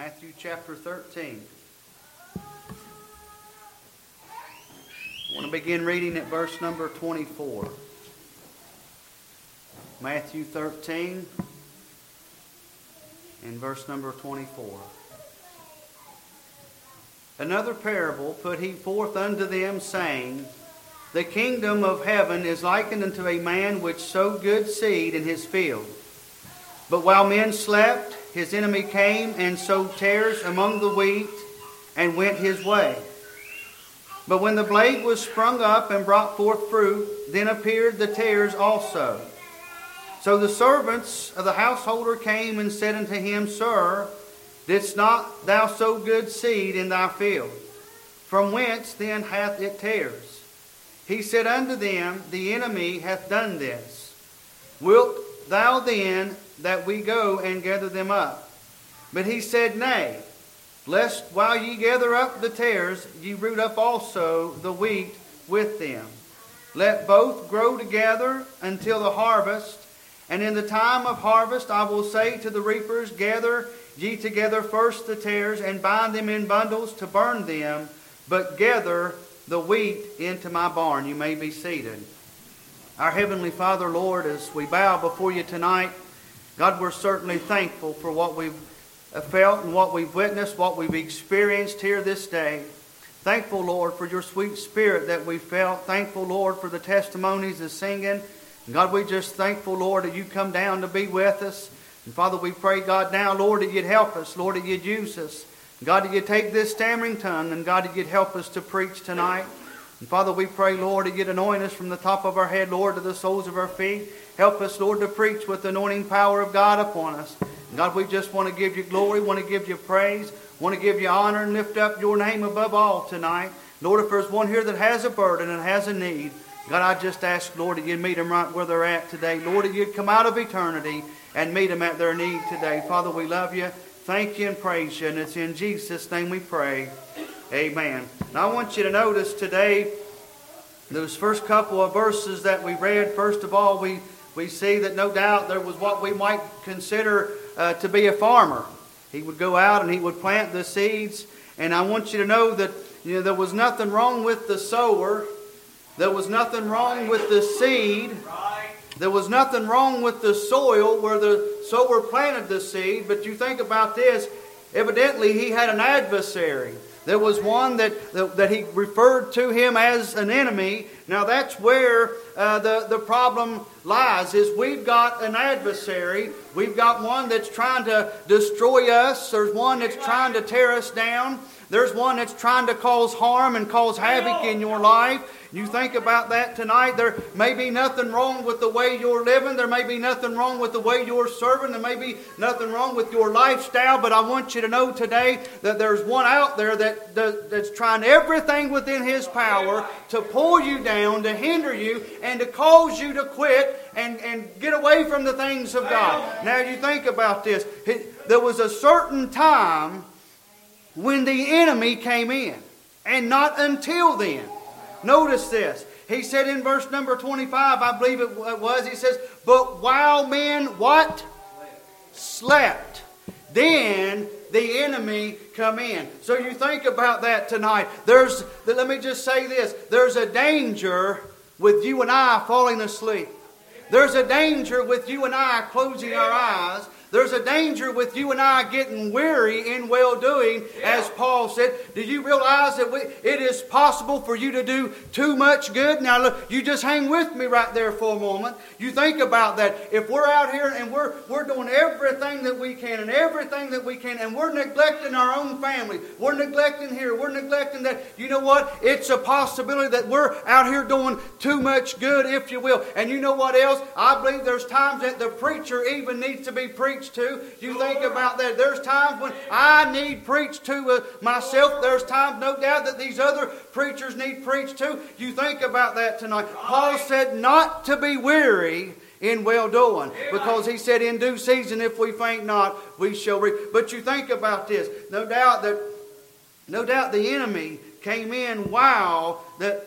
Matthew chapter 13. I want to begin reading at verse number 24. Matthew 13 and verse number 24. Another parable put he forth unto them, saying, The kingdom of heaven is likened unto a man which sowed good seed in his field. But while men slept, his enemy came and sowed tares among the wheat and went his way. But when the blade was sprung up and brought forth fruit, then appeared the tares also. So the servants of the householder came and said unto him, Sir, didst not thou sow good seed in thy field? From whence then hath it tares? He said unto them, The enemy hath done this. Wilt thou then that we go and gather them up? But he said, Nay, lest while ye gather up the tares, ye root up also the wheat with them. Let both grow together until the harvest. And in the time of harvest I will say to the reapers, Gather ye together first the tares, and bind them in bundles to burn them, but gather the wheat into my barn. You may be seated. Our Heavenly Father, Lord, as we bow before you tonight, God, we're certainly thankful for what we've felt and what we've witnessed, what we've experienced here this day. Thankful, Lord, for your sweet spirit that we felt. Thankful, Lord, for the testimonies, the singing. God, we just thankful, Lord, that you come down to be with us. And Father, we pray, God, now, Lord, that you'd help us. Lord, that you'd use us. God, that you'd take this stammering tongue, and God, that you'd help us to preach tonight. And Father, we pray, Lord, that you'd anoint us from the top of our head, Lord, to the soles of our feet. Help us, Lord, to preach with the anointing power of God upon us. And God, we just want to give you glory, want to give you praise, want to give you honor, and lift up your name above all tonight. Lord, if there's one here that has a burden and has a need, God, I just ask, Lord, that you'd meet them right where they're at today. Lord, that you'd come out of eternity and meet them at their need today. Father, we love you. Thank you and praise you. And it's in Jesus' name we pray. Amen. Now I want you to notice today those first couple of verses that we read. First of all, we, we see that no doubt there was what we might consider uh, to be a farmer. He would go out and he would plant the seeds. And I want you to know that you know, there was nothing wrong with the sower. There was nothing wrong with the seed. There was nothing wrong with the soil where the sower planted the seed. But you think about this evidently, he had an adversary. There was one that, that, that he referred to him as an enemy. Now that's where uh, the, the problem lies, is we've got an adversary. We've got one that's trying to destroy us. There's one that's trying to tear us down. There's one that's trying to cause harm and cause havoc in your life. You think about that tonight. There may be nothing wrong with the way you're living. There may be nothing wrong with the way you're serving. There may be nothing wrong with your lifestyle. But I want you to know today that there's one out there that, that's trying everything within his power to pull you down, to hinder you, and to cause you to quit and, and get away from the things of God. Now you think about this. There was a certain time when the enemy came in, and not until then. Notice this. He said in verse number 25, I believe it was, he says, But while men what? Slept. Then the enemy come in. So you think about that tonight. There's let me just say this. There's a danger with you and I falling asleep. There's a danger with you and I closing our eyes there's a danger with you and I getting weary in well doing, yeah. as Paul said. Do you realize that we, it is possible for you to do too much good? Now, look, you just hang with me right there for a moment. You think about that. If we're out here and we're, we're doing everything that we can and everything that we can, and we're neglecting our own family, we're neglecting here, we're neglecting that, you know what? It's a possibility that we're out here doing too much good, if you will. And you know what else? I believe there's times that the preacher even needs to be preached preached to. You think about that. There's times when I need preached to uh, myself. There's times, no doubt, that these other preachers need preached to. You think about that tonight. Paul said not to be weary in well doing because he said in due season if we faint not we shall reap but you think about this no doubt that no doubt the enemy came in while the,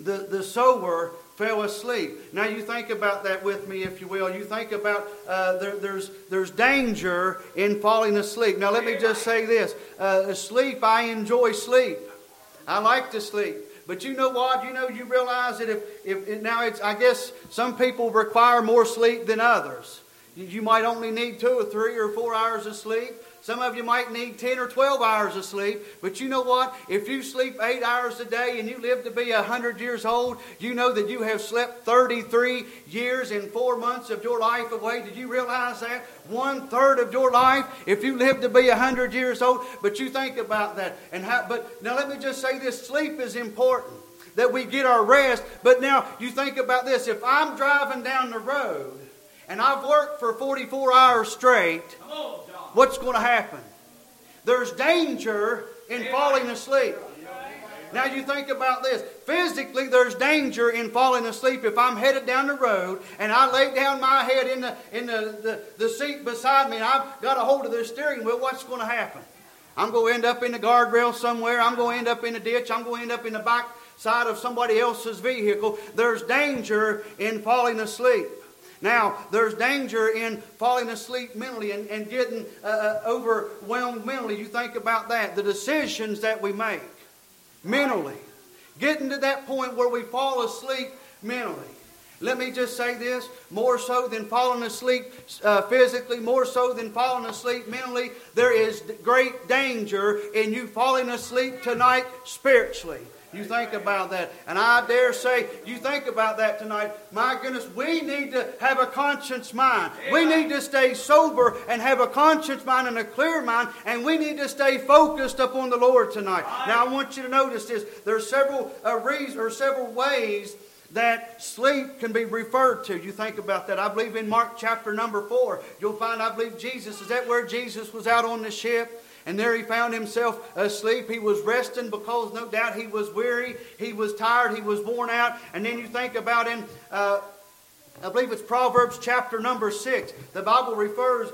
the, the sower fell asleep. Now you think about that with me, if you will. You think about uh, there, there's there's danger in falling asleep. Now let me just say this: uh, sleep, I enjoy sleep. I like to sleep. But you know what? You know you realize that if, if now it's I guess some people require more sleep than others. You might only need two or three or four hours of sleep. Some of you might need 10 or 12 hours of sleep, but you know what? If you sleep 8 hours a day and you live to be 100 years old, you know that you have slept 33 years and 4 months of your life away. Did you realize that? One third of your life if you live to be 100 years old. But you think about that. And how, but now let me just say this sleep is important that we get our rest. But now you think about this if I'm driving down the road and I've worked for 44 hours straight, what's going to happen? There's danger in falling asleep. Now you think about this. Physically, there's danger in falling asleep if I'm headed down the road and I lay down my head in the in the, the, the seat beside me and I've got a hold of the steering wheel, what's going to happen? I'm going to end up in the guardrail somewhere. I'm going to end up in a ditch. I'm going to end up in the back side of somebody else's vehicle. There's danger in falling asleep. Now, there's danger in falling asleep mentally and, and getting uh, uh, overwhelmed mentally. You think about that. The decisions that we make mentally. Getting to that point where we fall asleep mentally. Let me just say this more so than falling asleep uh, physically, more so than falling asleep mentally, there is great danger in you falling asleep tonight spiritually. You think about that. And I dare say, you think about that tonight. My goodness, we need to have a conscience mind. We need to stay sober and have a conscience mind and a clear mind. And we need to stay focused upon the Lord tonight. Now, I want you to notice this. There are several uh, reasons or several ways that sleep can be referred to. You think about that. I believe in Mark chapter number 4, you'll find, I believe Jesus, is that where Jesus was out on the ship? And there he found himself asleep. He was resting because no doubt he was weary, he was tired, he was worn out. And then you think about in, uh, I believe it's Proverbs chapter number 6. The Bible refers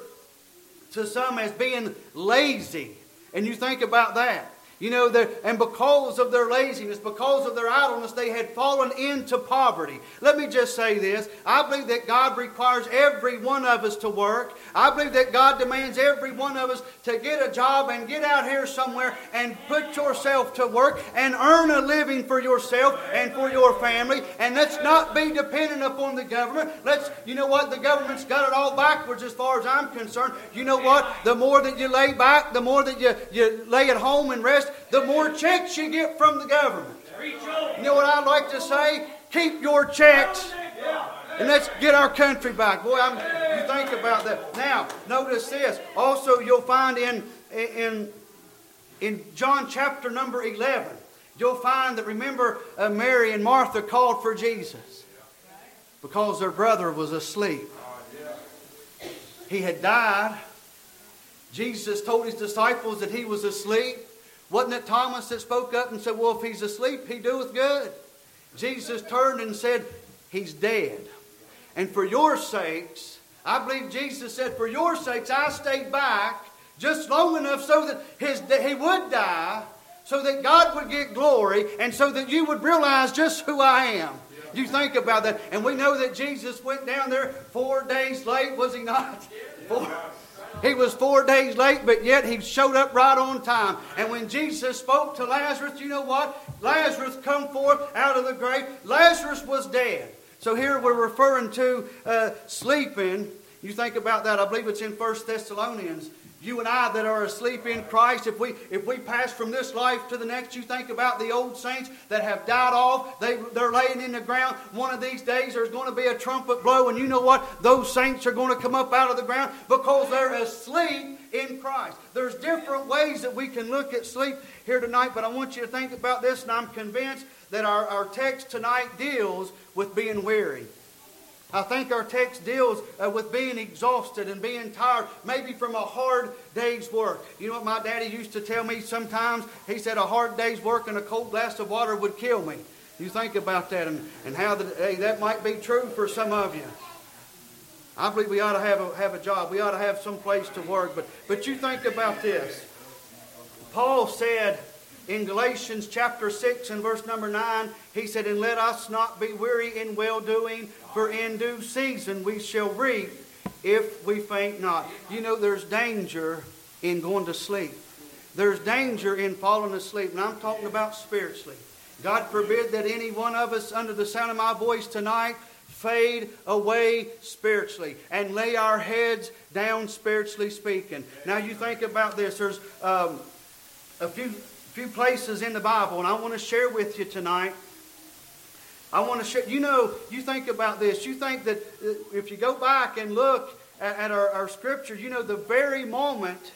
to some as being lazy. And you think about that. You know, and because of their laziness, because of their idleness, they had fallen into poverty. Let me just say this. I believe that God requires every one of us to work. I believe that God demands every one of us to get a job and get out here somewhere and put yourself to work and earn a living for yourself and for your family. And let's not be dependent upon the government. Let's, you know what? The government's got it all backwards as far as I'm concerned. You know what? The more that you lay back, the more that you, you lay at home and rest, the more checks you get from the government. You know what I'd like to say? Keep your checks. And let's get our country back. Boy, I'm, you think about that. Now, notice this. Also, you'll find in, in, in John chapter number 11, you'll find that, remember, uh, Mary and Martha called for Jesus because their brother was asleep. He had died. Jesus told his disciples that he was asleep. Wasn't it Thomas that spoke up and said, Well, if he's asleep, he doeth good? Jesus turned and said, He's dead. And for your sakes, I believe Jesus said, For your sakes, I stayed back just long enough so that his, that he would die, so that God would get glory, and so that you would realize just who I am. You think about that. And we know that Jesus went down there four days late, was he not? Four, he was four days late, but yet he showed up right on time. And when Jesus spoke to Lazarus, you know what? Lazarus come forth out of the grave. Lazarus was dead. So here we're referring to uh, sleeping. You think about that. I believe it's in First Thessalonians you and I that are asleep in Christ, if we if we pass from this life to the next, you think about the old saints that have died off. They they're laying in the ground. One of these days there's going to be a trumpet blow, and you know what? Those saints are going to come up out of the ground because they're asleep in Christ. There's different ways that we can look at sleep here tonight, but I want you to think about this, and I'm convinced that our, our text tonight deals with being weary. I think our text deals uh, with being exhausted and being tired, maybe from a hard day's work. You know what my daddy used to tell me sometimes? He said a hard day's work and a cold glass of water would kill me. You think about that and, and how the, hey, that might be true for some of you. I believe we ought to have a, have a job. We ought to have some place to work. But, but you think about this. Paul said in Galatians chapter 6 and verse number 9, he said, And let us not be weary in well doing, for in due season we shall reap if we faint not. You know, there's danger in going to sleep. There's danger in falling asleep, and I'm talking about spiritually. God forbid that any one of us, under the sound of my voice tonight, fade away spiritually and lay our heads down spiritually speaking. Now, you think about this. There's um, a few, few places in the Bible, and I want to share with you tonight. I want to share. You know, you think about this. You think that uh, if you go back and look at, at our, our you know, the very moment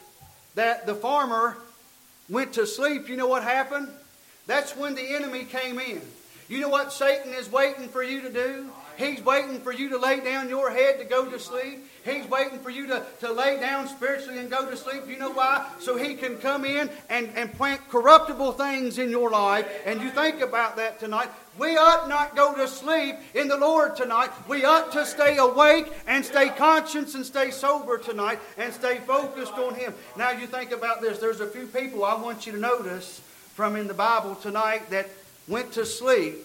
that the farmer went to sleep, you know what happened? That's when the enemy came in. You know what Satan is waiting for you to do? He's waiting for you to lay down your head to go to sleep. He's waiting for you to, to lay down spiritually and go to sleep. Do you know why? So he can come in and, and plant corruptible things in your life. And you think about that tonight. We ought not go to sleep in the Lord tonight. We ought to stay awake and stay conscious and stay sober tonight and stay focused on Him. Now you think about this. There's a few people I want you to notice from in the Bible tonight that went to sleep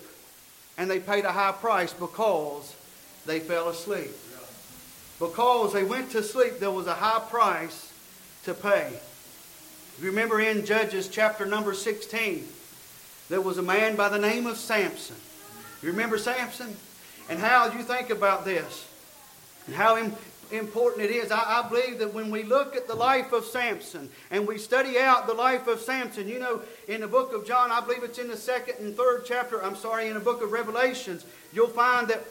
and they paid a high price because they fell asleep. Because they went to sleep, there was a high price to pay. Remember in Judges chapter number 16, there was a man by the name of Samson. You remember Samson? And how do you think about this, and how important it is. I, I, believe that when we look at the life of Samson and we study out the life of Samson, you know, in the book of John, I believe it's in the second and third chapter, I'm sorry, in the book of Revelations, you'll find that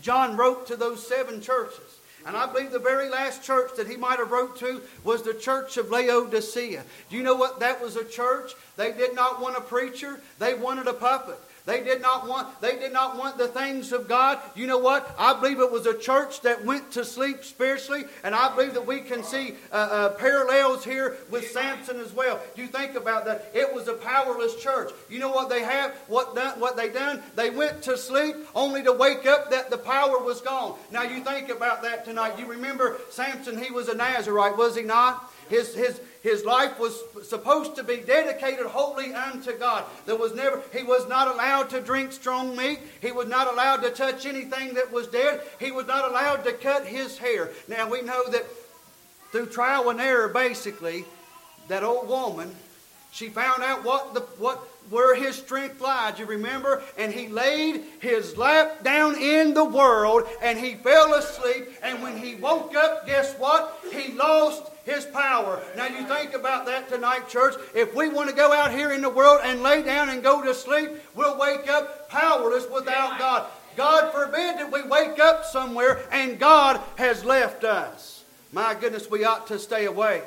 John wrote to those seven churches. And I believe the very last church that he might have wrote to was the church of Laodicea. Do you know what that was a church? They did not want a preacher, they wanted a puppet. They did not want they did not want the things of God. You know what? I believe it was a church that went to sleep spiritually, and I believe that we can see uh, uh, parallels here with Samson as well. You think about that? It was a powerless church. You know what they have? What done, what they done? They went to sleep only to wake up that the power was gone. Now you think about that tonight. You remember Samson? He was a Nazarite, was he not? His, his, his life was supposed to be dedicated wholly unto God. There was never, he was not allowed to drink strong meat. He was not allowed to touch anything that was dead. He was not allowed to cut his hair. Now we know that through trial and error, basically, that old woman, she found out what the what where his strength lied. You remember? And he laid his lap down in the world and he fell asleep. And when he woke up, guess what? He lost his power. Now you think about that tonight, church. If we want to go out here in the world and lay down and go to sleep, we'll wake up powerless without God. God forbid that we wake up somewhere and God has left us. My goodness, we ought to stay awake.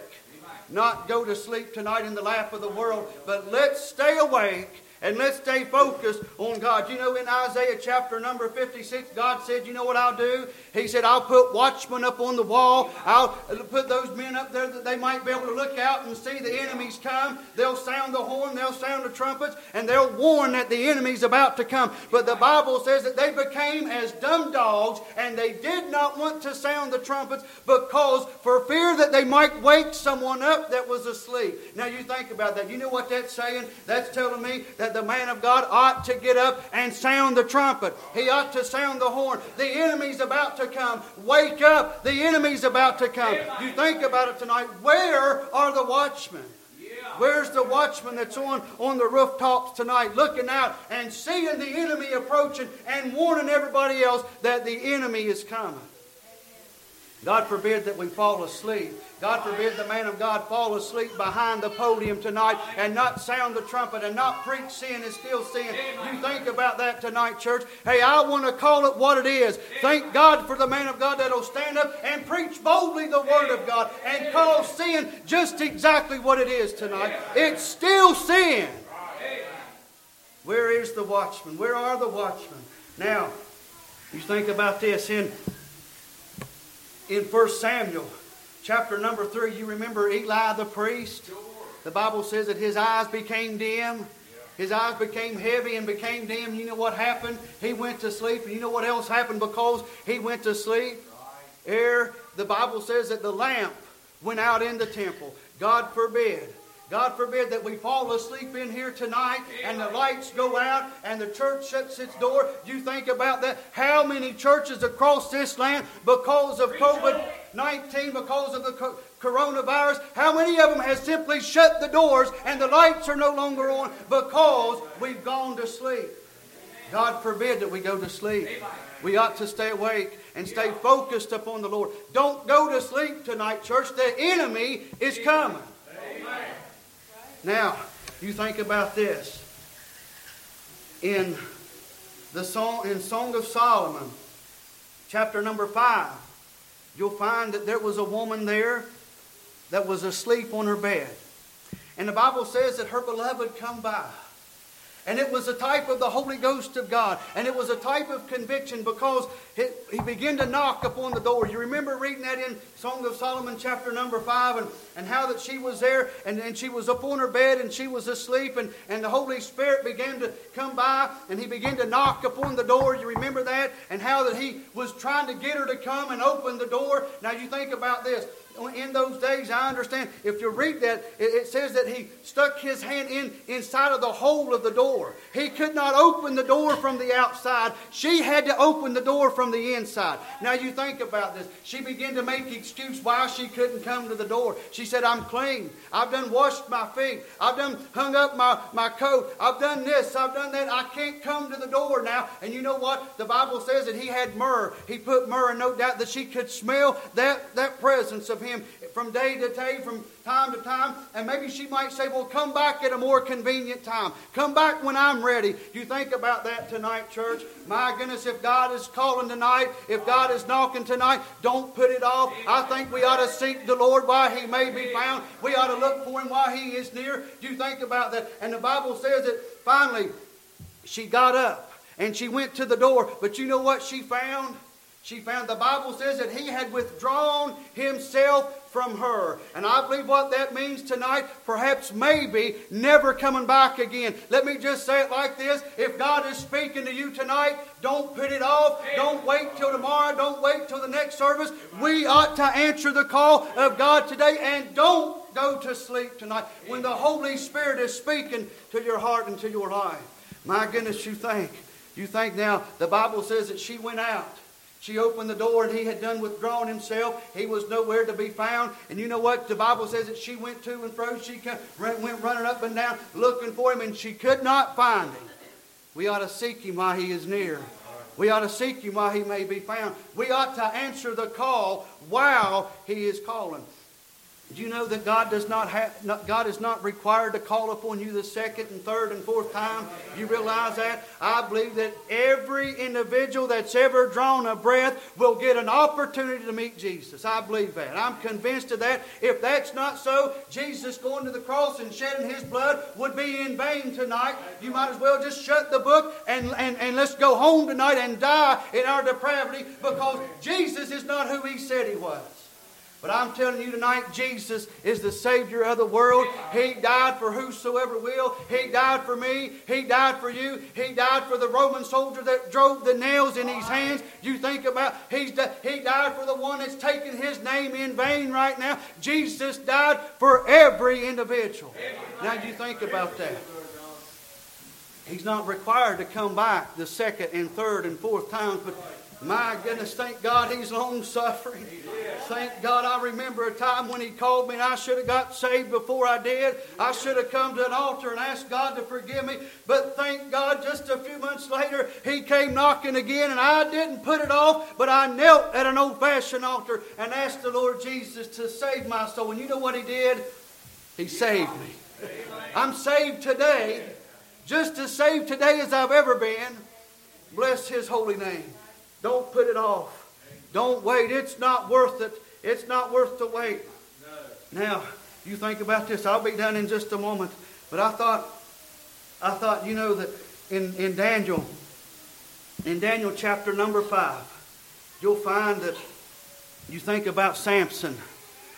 Not go to sleep tonight in the lap of the world, but let's stay awake and let's stay focused on God. You know, in Isaiah chapter number 56, God said, You know what I'll do? He said, I'll put watchmen up on the wall. I'll put those men up there that they might be able to look out and see the enemies come. They'll sound the horn, they'll sound the trumpets, and they'll warn that the enemy's about to come. But the Bible says that they became as dumb dogs, and they did not want to sound the trumpets because for fear that they might wake someone up that was asleep. Now you think about that. You know what that's saying? That's telling me that that the man of God ought to get up and sound the trumpet. He ought to sound the horn. The enemy's about to come. Wake up. The enemy's about to come. You think about it tonight. Where are the watchmen? Where's the watchman that's on, on the rooftops tonight looking out and seeing the enemy approaching and warning everybody else that the enemy is coming? God forbid that we fall asleep. God forbid the man of God fall asleep behind the podium tonight and not sound the trumpet and not preach sin and still sin. You think about that tonight, church. Hey, I want to call it what it is. Thank God for the man of God that'll stand up and preach boldly the word of God and call sin just exactly what it is tonight. It's still sin. Where is the watchman? Where are the watchmen? Now, you think about this in in 1 Samuel chapter number 3, you remember Eli the priest? The Bible says that his eyes became dim. His eyes became heavy and became dim. You know what happened? He went to sleep. And you know what else happened because he went to sleep? Ere the Bible says that the lamp went out in the temple. God forbid God forbid that we fall asleep in here tonight and the lights go out and the church shuts its door. Do you think about that. How many churches across this land, because of COVID 19, because of the coronavirus, how many of them has simply shut the doors and the lights are no longer on because we've gone to sleep? God forbid that we go to sleep. We ought to stay awake and stay focused upon the Lord. Don't go to sleep tonight, church. The enemy is coming. Now, you think about this. In the song in Song of Solomon, chapter number five, you'll find that there was a woman there that was asleep on her bed. And the Bible says that her beloved come by. And it was a type of the Holy Ghost of God. And it was a type of conviction because he began to knock upon the door. You remember reading that in Song of Solomon, chapter number 5, and, and how that she was there and, and she was upon her bed and she was asleep, and, and the Holy Spirit began to come by and he began to knock upon the door. You remember that? And how that he was trying to get her to come and open the door. Now you think about this in those days, I understand. If you read that, it, says that he stuck his hand in inside of the hole of the door. He could not open the door from the outside. She had to open the door from the inside. Now you think about this. She began to make excuse why she couldn't come to the door. She said, "I'm clean. I've done washed my feet. I've done hung up my my coat. I've done this. I've done that. I can't come to the door now." And you know what? The Bible says that he had myrrh. He put myrrh, no doubt that she could smell that that presence of him from day to day, from time to time. And maybe she might say, Well, come back at a more convenient time. Come back when I'm ready. You think about that tonight, church. My goodness, if God is calling tonight, if God is knocking tonight, don't put it off. I think we ought to seek the Lord while He may be found. We ought to look for Him while He is near. You think about that. And the Bible says that finally she got up and she went to the door. But you know what she found? She found the Bible says that he had withdrawn himself from her. And I believe what that means tonight, perhaps maybe never coming back again. Let me just say it like this. If God is speaking to you tonight, don't put it off. Don't wait till tomorrow. Don't wait till the next service. We ought to answer the call of God today and don't go to sleep tonight when the Holy Spirit is speaking to your heart and to your life. My goodness, you think. You think now, the Bible says that she went out she opened the door and he had done withdrawn himself. He was nowhere to be found. And you know what? The Bible says that she went to and fro. She went running up and down looking for him and she could not find him. We ought to seek him while he is near. We ought to seek him while he may be found. We ought to answer the call while he is calling. Do you know that God does not have God is not required to call upon you the second and third and fourth time? You realize that? I believe that every individual that's ever drawn a breath will get an opportunity to meet Jesus. I believe that. I'm convinced of that. If that's not so, Jesus going to the cross and shedding his blood would be in vain tonight. You might as well just shut the book and, and, and let's go home tonight and die in our depravity because Jesus is not who he said he was. But I'm telling you tonight, Jesus is the Savior of the world. He died for whosoever will. He died for me. He died for you. He died for the Roman soldier that drove the nails in his hands. You think about he's di- He died for the one that's taken his name in vain right now. Jesus died for every individual. Now you think about that. He's not required to come back the second and third and fourth times, but my goodness, thank God he's long suffering. Thank God I remember a time when he called me and I should have got saved before I did. I should have come to an altar and asked God to forgive me. But thank God just a few months later he came knocking again and I didn't put it off, but I knelt at an old fashioned altar and asked the Lord Jesus to save my soul. And you know what he did? He saved me. I'm saved today, just as saved today as I've ever been. Bless his holy name. Don't put it off. Don't wait. It's not worth it. It's not worth the wait. Now, you think about this. I'll be done in just a moment. But I thought, I thought, you know, that in, in Daniel, in Daniel chapter number five, you'll find that you think about Samson.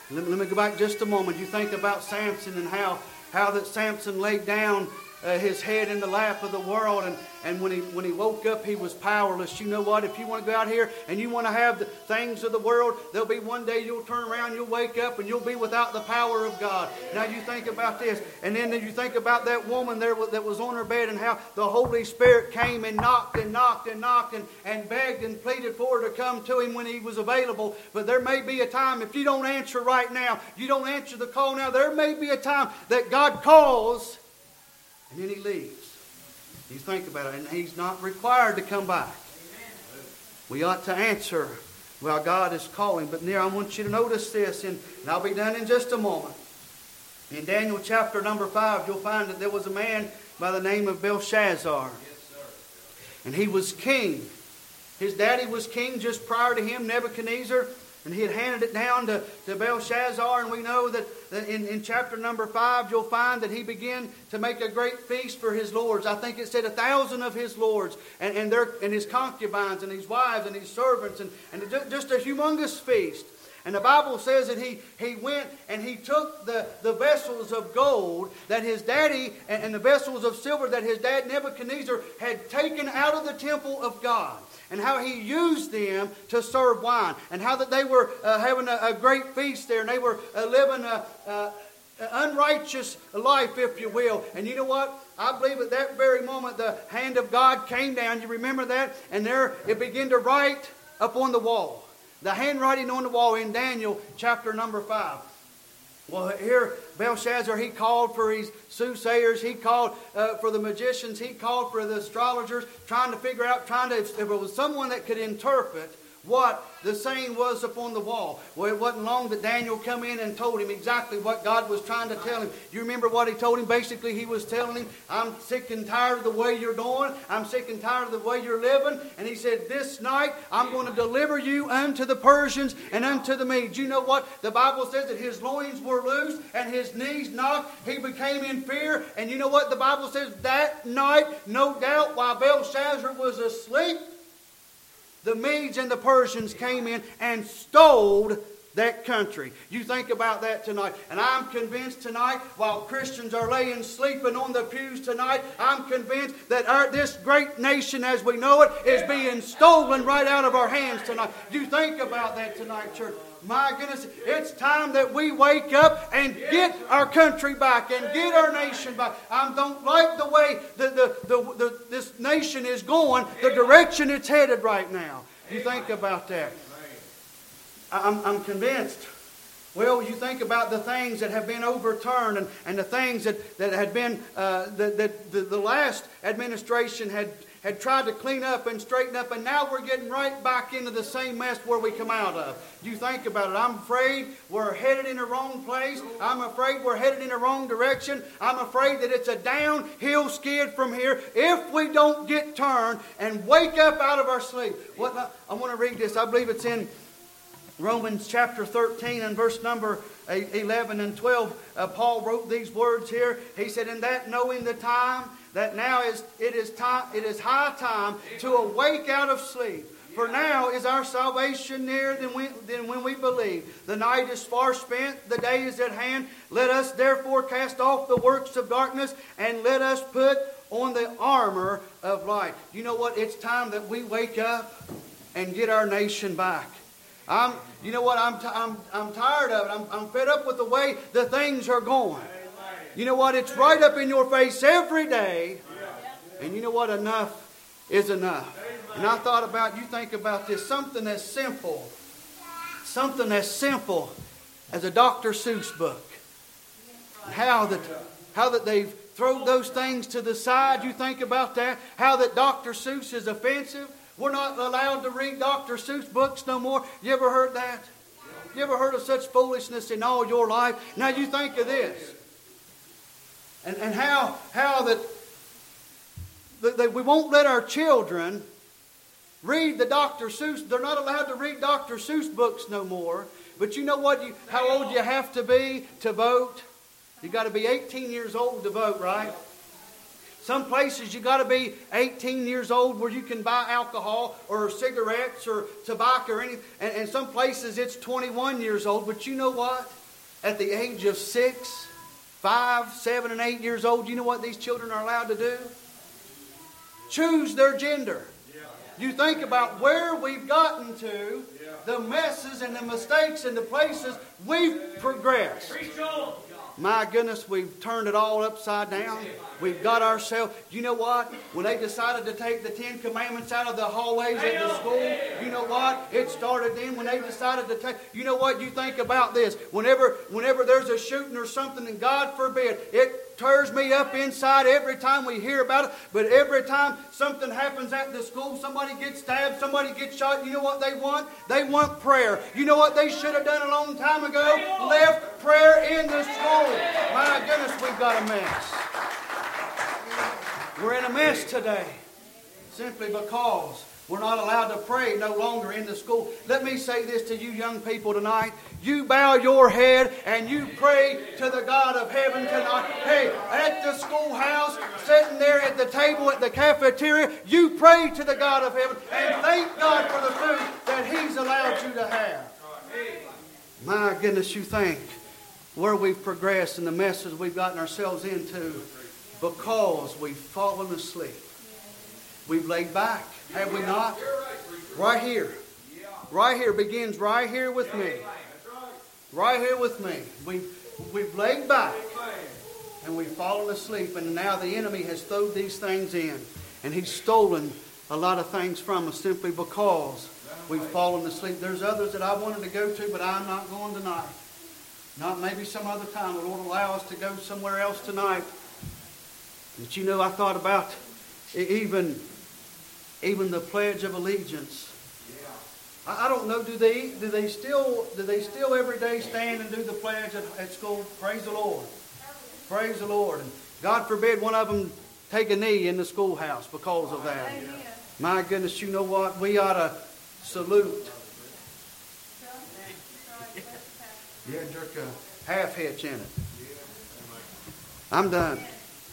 Let, let me go back just a moment. You think about Samson and how, how that Samson laid down uh, his head in the lap of the world. And, and when, he, when he woke up, he was powerless. You know what? If you want to go out here and you want to have the things of the world, there'll be one day you'll turn around, you'll wake up, and you'll be without the power of God. Now you think about this. And then you think about that woman there that was on her bed and how the Holy Spirit came and knocked and knocked and knocked and, and begged and pleaded for her to come to him when he was available. But there may be a time, if you don't answer right now, you don't answer the call now, there may be a time that God calls and then he leaves. You think about it, and he's not required to come back. We ought to answer while God is calling. But now I want you to notice this, and I'll be done in just a moment. In Daniel chapter number 5, you'll find that there was a man by the name of Belshazzar. and he was king. His daddy was king just prior to him, Nebuchadnezzar. And he had handed it down to, to Belshazzar, and we know that, in, in chapter number 5, you'll find that he began to make a great feast for his lords. I think it said a thousand of his lords, and, and, their, and his concubines, and his wives, and his servants, and, and just a humongous feast. And the Bible says that he, he went and he took the, the vessels of gold that his daddy and, and the vessels of silver that his dad Nebuchadnezzar had taken out of the temple of God and how he used them to serve wine, and how that they were uh, having a, a, great feast there, and they were uh, living a, a, unrighteous life, if you will. And you know what? I believe at that very moment the hand of God came down. You remember that? And there it began to write up on the wall. The handwriting on the wall in Daniel chapter number 5. Well, here Belshazzar, he called for his soothsayers, he called uh, for the magicians, he called for the astrologers, trying to figure out, trying to, if it was someone that could interpret what the saying was upon the wall. Well, it wasn't long that Daniel come in and told him exactly what God was trying to tell him. You remember what he told him? Basically, he was telling him, I'm sick and tired of the way you're going. I'm sick and tired of the way you're living. And he said, This night I'm going to deliver you unto the Persians and unto the Medes. You know what? The Bible says that his loins were loose and his knees knocked. He became in fear. And you know what? The Bible says that night, no doubt, while Belshazzar was asleep, the Medes and the Persians came in and stole that country. You think about that tonight. And I'm convinced tonight, while Christians are laying sleeping on the pews tonight, I'm convinced that our, this great nation as we know it is being stolen right out of our hands tonight. You think about that tonight, church. My goodness, it's time that we wake up and get our country back and get our nation back. I don't like the way the, the, the, the, this nation is going, the direction it's headed right now. You think about that. I'm, I'm convinced. Well, you think about the things that have been overturned and, and the things that, that had been, uh, that, that the, the last administration had had tried to clean up and straighten up, and now we're getting right back into the same mess where we come out of. You think about it. I'm afraid we're headed in the wrong place. I'm afraid we're headed in the wrong direction. I'm afraid that it's a downhill skid from here if we don't get turned and wake up out of our sleep. What I want to read this. I believe it's in Romans chapter 13 and verse number 11 and 12. Uh, Paul wrote these words here. He said, "In that knowing the time." That now is it is time it is high time to awake out of sleep. For now is our salvation nearer than, we, than when we believe. The night is far spent, the day is at hand. Let us therefore cast off the works of darkness and let us put on the armor of light. You know what? It's time that we wake up and get our nation back. I'm, you know what? I'm, t- I'm, I'm tired of it. I'm, I'm fed up with the way the things are going. You know what? It's right up in your face every day. And you know what? Enough is enough. And I thought about, you think about this, something as simple, something as simple as a Dr. Seuss book. How that, how that they've thrown those things to the side. You think about that. How that Dr. Seuss is offensive. We're not allowed to read Dr. Seuss books no more. You ever heard that? You ever heard of such foolishness in all your life? Now you think of this. And, and how, how that, that, that we won't let our children read the Dr. Seuss. They're not allowed to read Dr. Seuss books no more. But you know what? You, how old you have to be to vote? You got to be 18 years old to vote, right? Some places you got to be 18 years old where you can buy alcohol or cigarettes or tobacco or anything. And, and some places it's 21 years old. But you know what? At the age of six, five, seven, and eight years old, you know what these children are allowed to do? Choose their gender. You think about where we've gotten to, the messes and the mistakes and the places we've progressed. My goodness, we've turned it all upside down. We've got ourselves. You know what? When they decided to take the Ten Commandments out of the hallways at the school, you know what? It started then when they decided to take. You know what? You think about this. Whenever, whenever there's a shooting or something, and God forbid, it tears me up inside every time we hear about it. But every time something happens at the school, somebody gets stabbed, somebody gets shot, you know what they want? They want prayer. You know what they should have done a long time ago? Left prayer in the school. My goodness, we've got a mess. We're in a mess today simply because we're not allowed to pray no longer in the school. Let me say this to you young people tonight. You bow your head and you pray to the God of heaven tonight. Hey, at the schoolhouse, sitting there at the table at the cafeteria, you pray to the God of heaven and thank God for the food that He's allowed you to have. My goodness, you think where we've progressed and the messes we've gotten ourselves into because we've fallen asleep. We've laid back, have we not? Right here. Right here begins right here with me. Right here with me. We've, we've laid back and we've fallen asleep, and now the enemy has thrown these things in, and he's stolen a lot of things from us simply because we've fallen asleep. There's others that I wanted to go to, but I'm not going tonight. Not maybe some other time. The Lord allow us to go somewhere else tonight. But you know, I thought about even even the Pledge of Allegiance. I, I don't know. Do they do they still do they still every day stand and do the pledge at, at school? Praise the Lord. Praise the Lord. And God forbid one of them take a knee in the schoolhouse because of that. My goodness, you know what? We ought to salute. Yeah, jerk a half hitch in it. I'm done.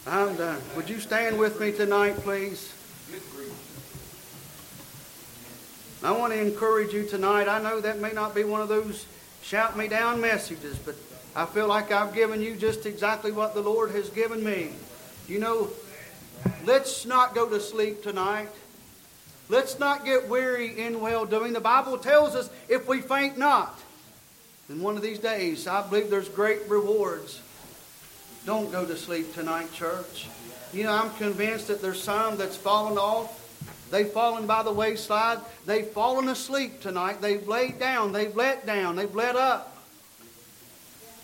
I'm done. Would you stand with me tonight, please? I want to encourage you tonight. I know that may not be one of those shout me down messages, but I feel like I've given you just exactly what the Lord has given me. You know, let's not go to sleep tonight. Let's not get weary in well doing. The Bible tells us if we faint not, then one of these days, I believe there's great rewards. Don't go to sleep tonight, church. You know, I'm convinced that there's some that's fallen off They've fallen by the wayside. They've fallen asleep tonight. They've laid down. They've let down. They've let up.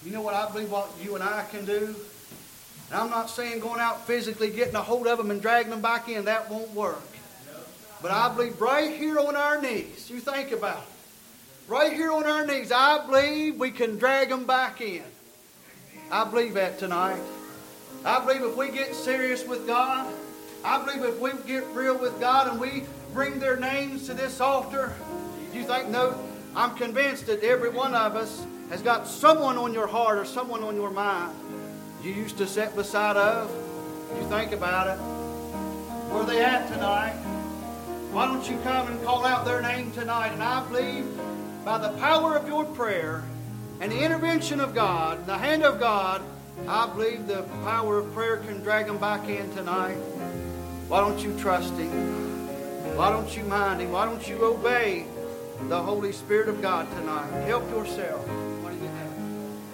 You know what I believe what you and I can do? And I'm not saying going out physically getting a hold of them and dragging them back in. That won't work. But I believe right here on our knees, you think about it. Right here on our knees, I believe we can drag them back in. I believe that tonight. I believe if we get serious with God, I believe if we get real with God and we bring their names to this altar, you think, no, I'm convinced that every one of us has got someone on your heart or someone on your mind you used to sit beside of. You think about it. Where they at tonight? Why don't you come and call out their name tonight? And I believe by the power of your prayer and the intervention of God, the hand of God, I believe the power of prayer can drag them back in tonight. Why don't you trust Him? Why don't you mind Him? Why don't you obey the Holy Spirit of God tonight? Help yourself.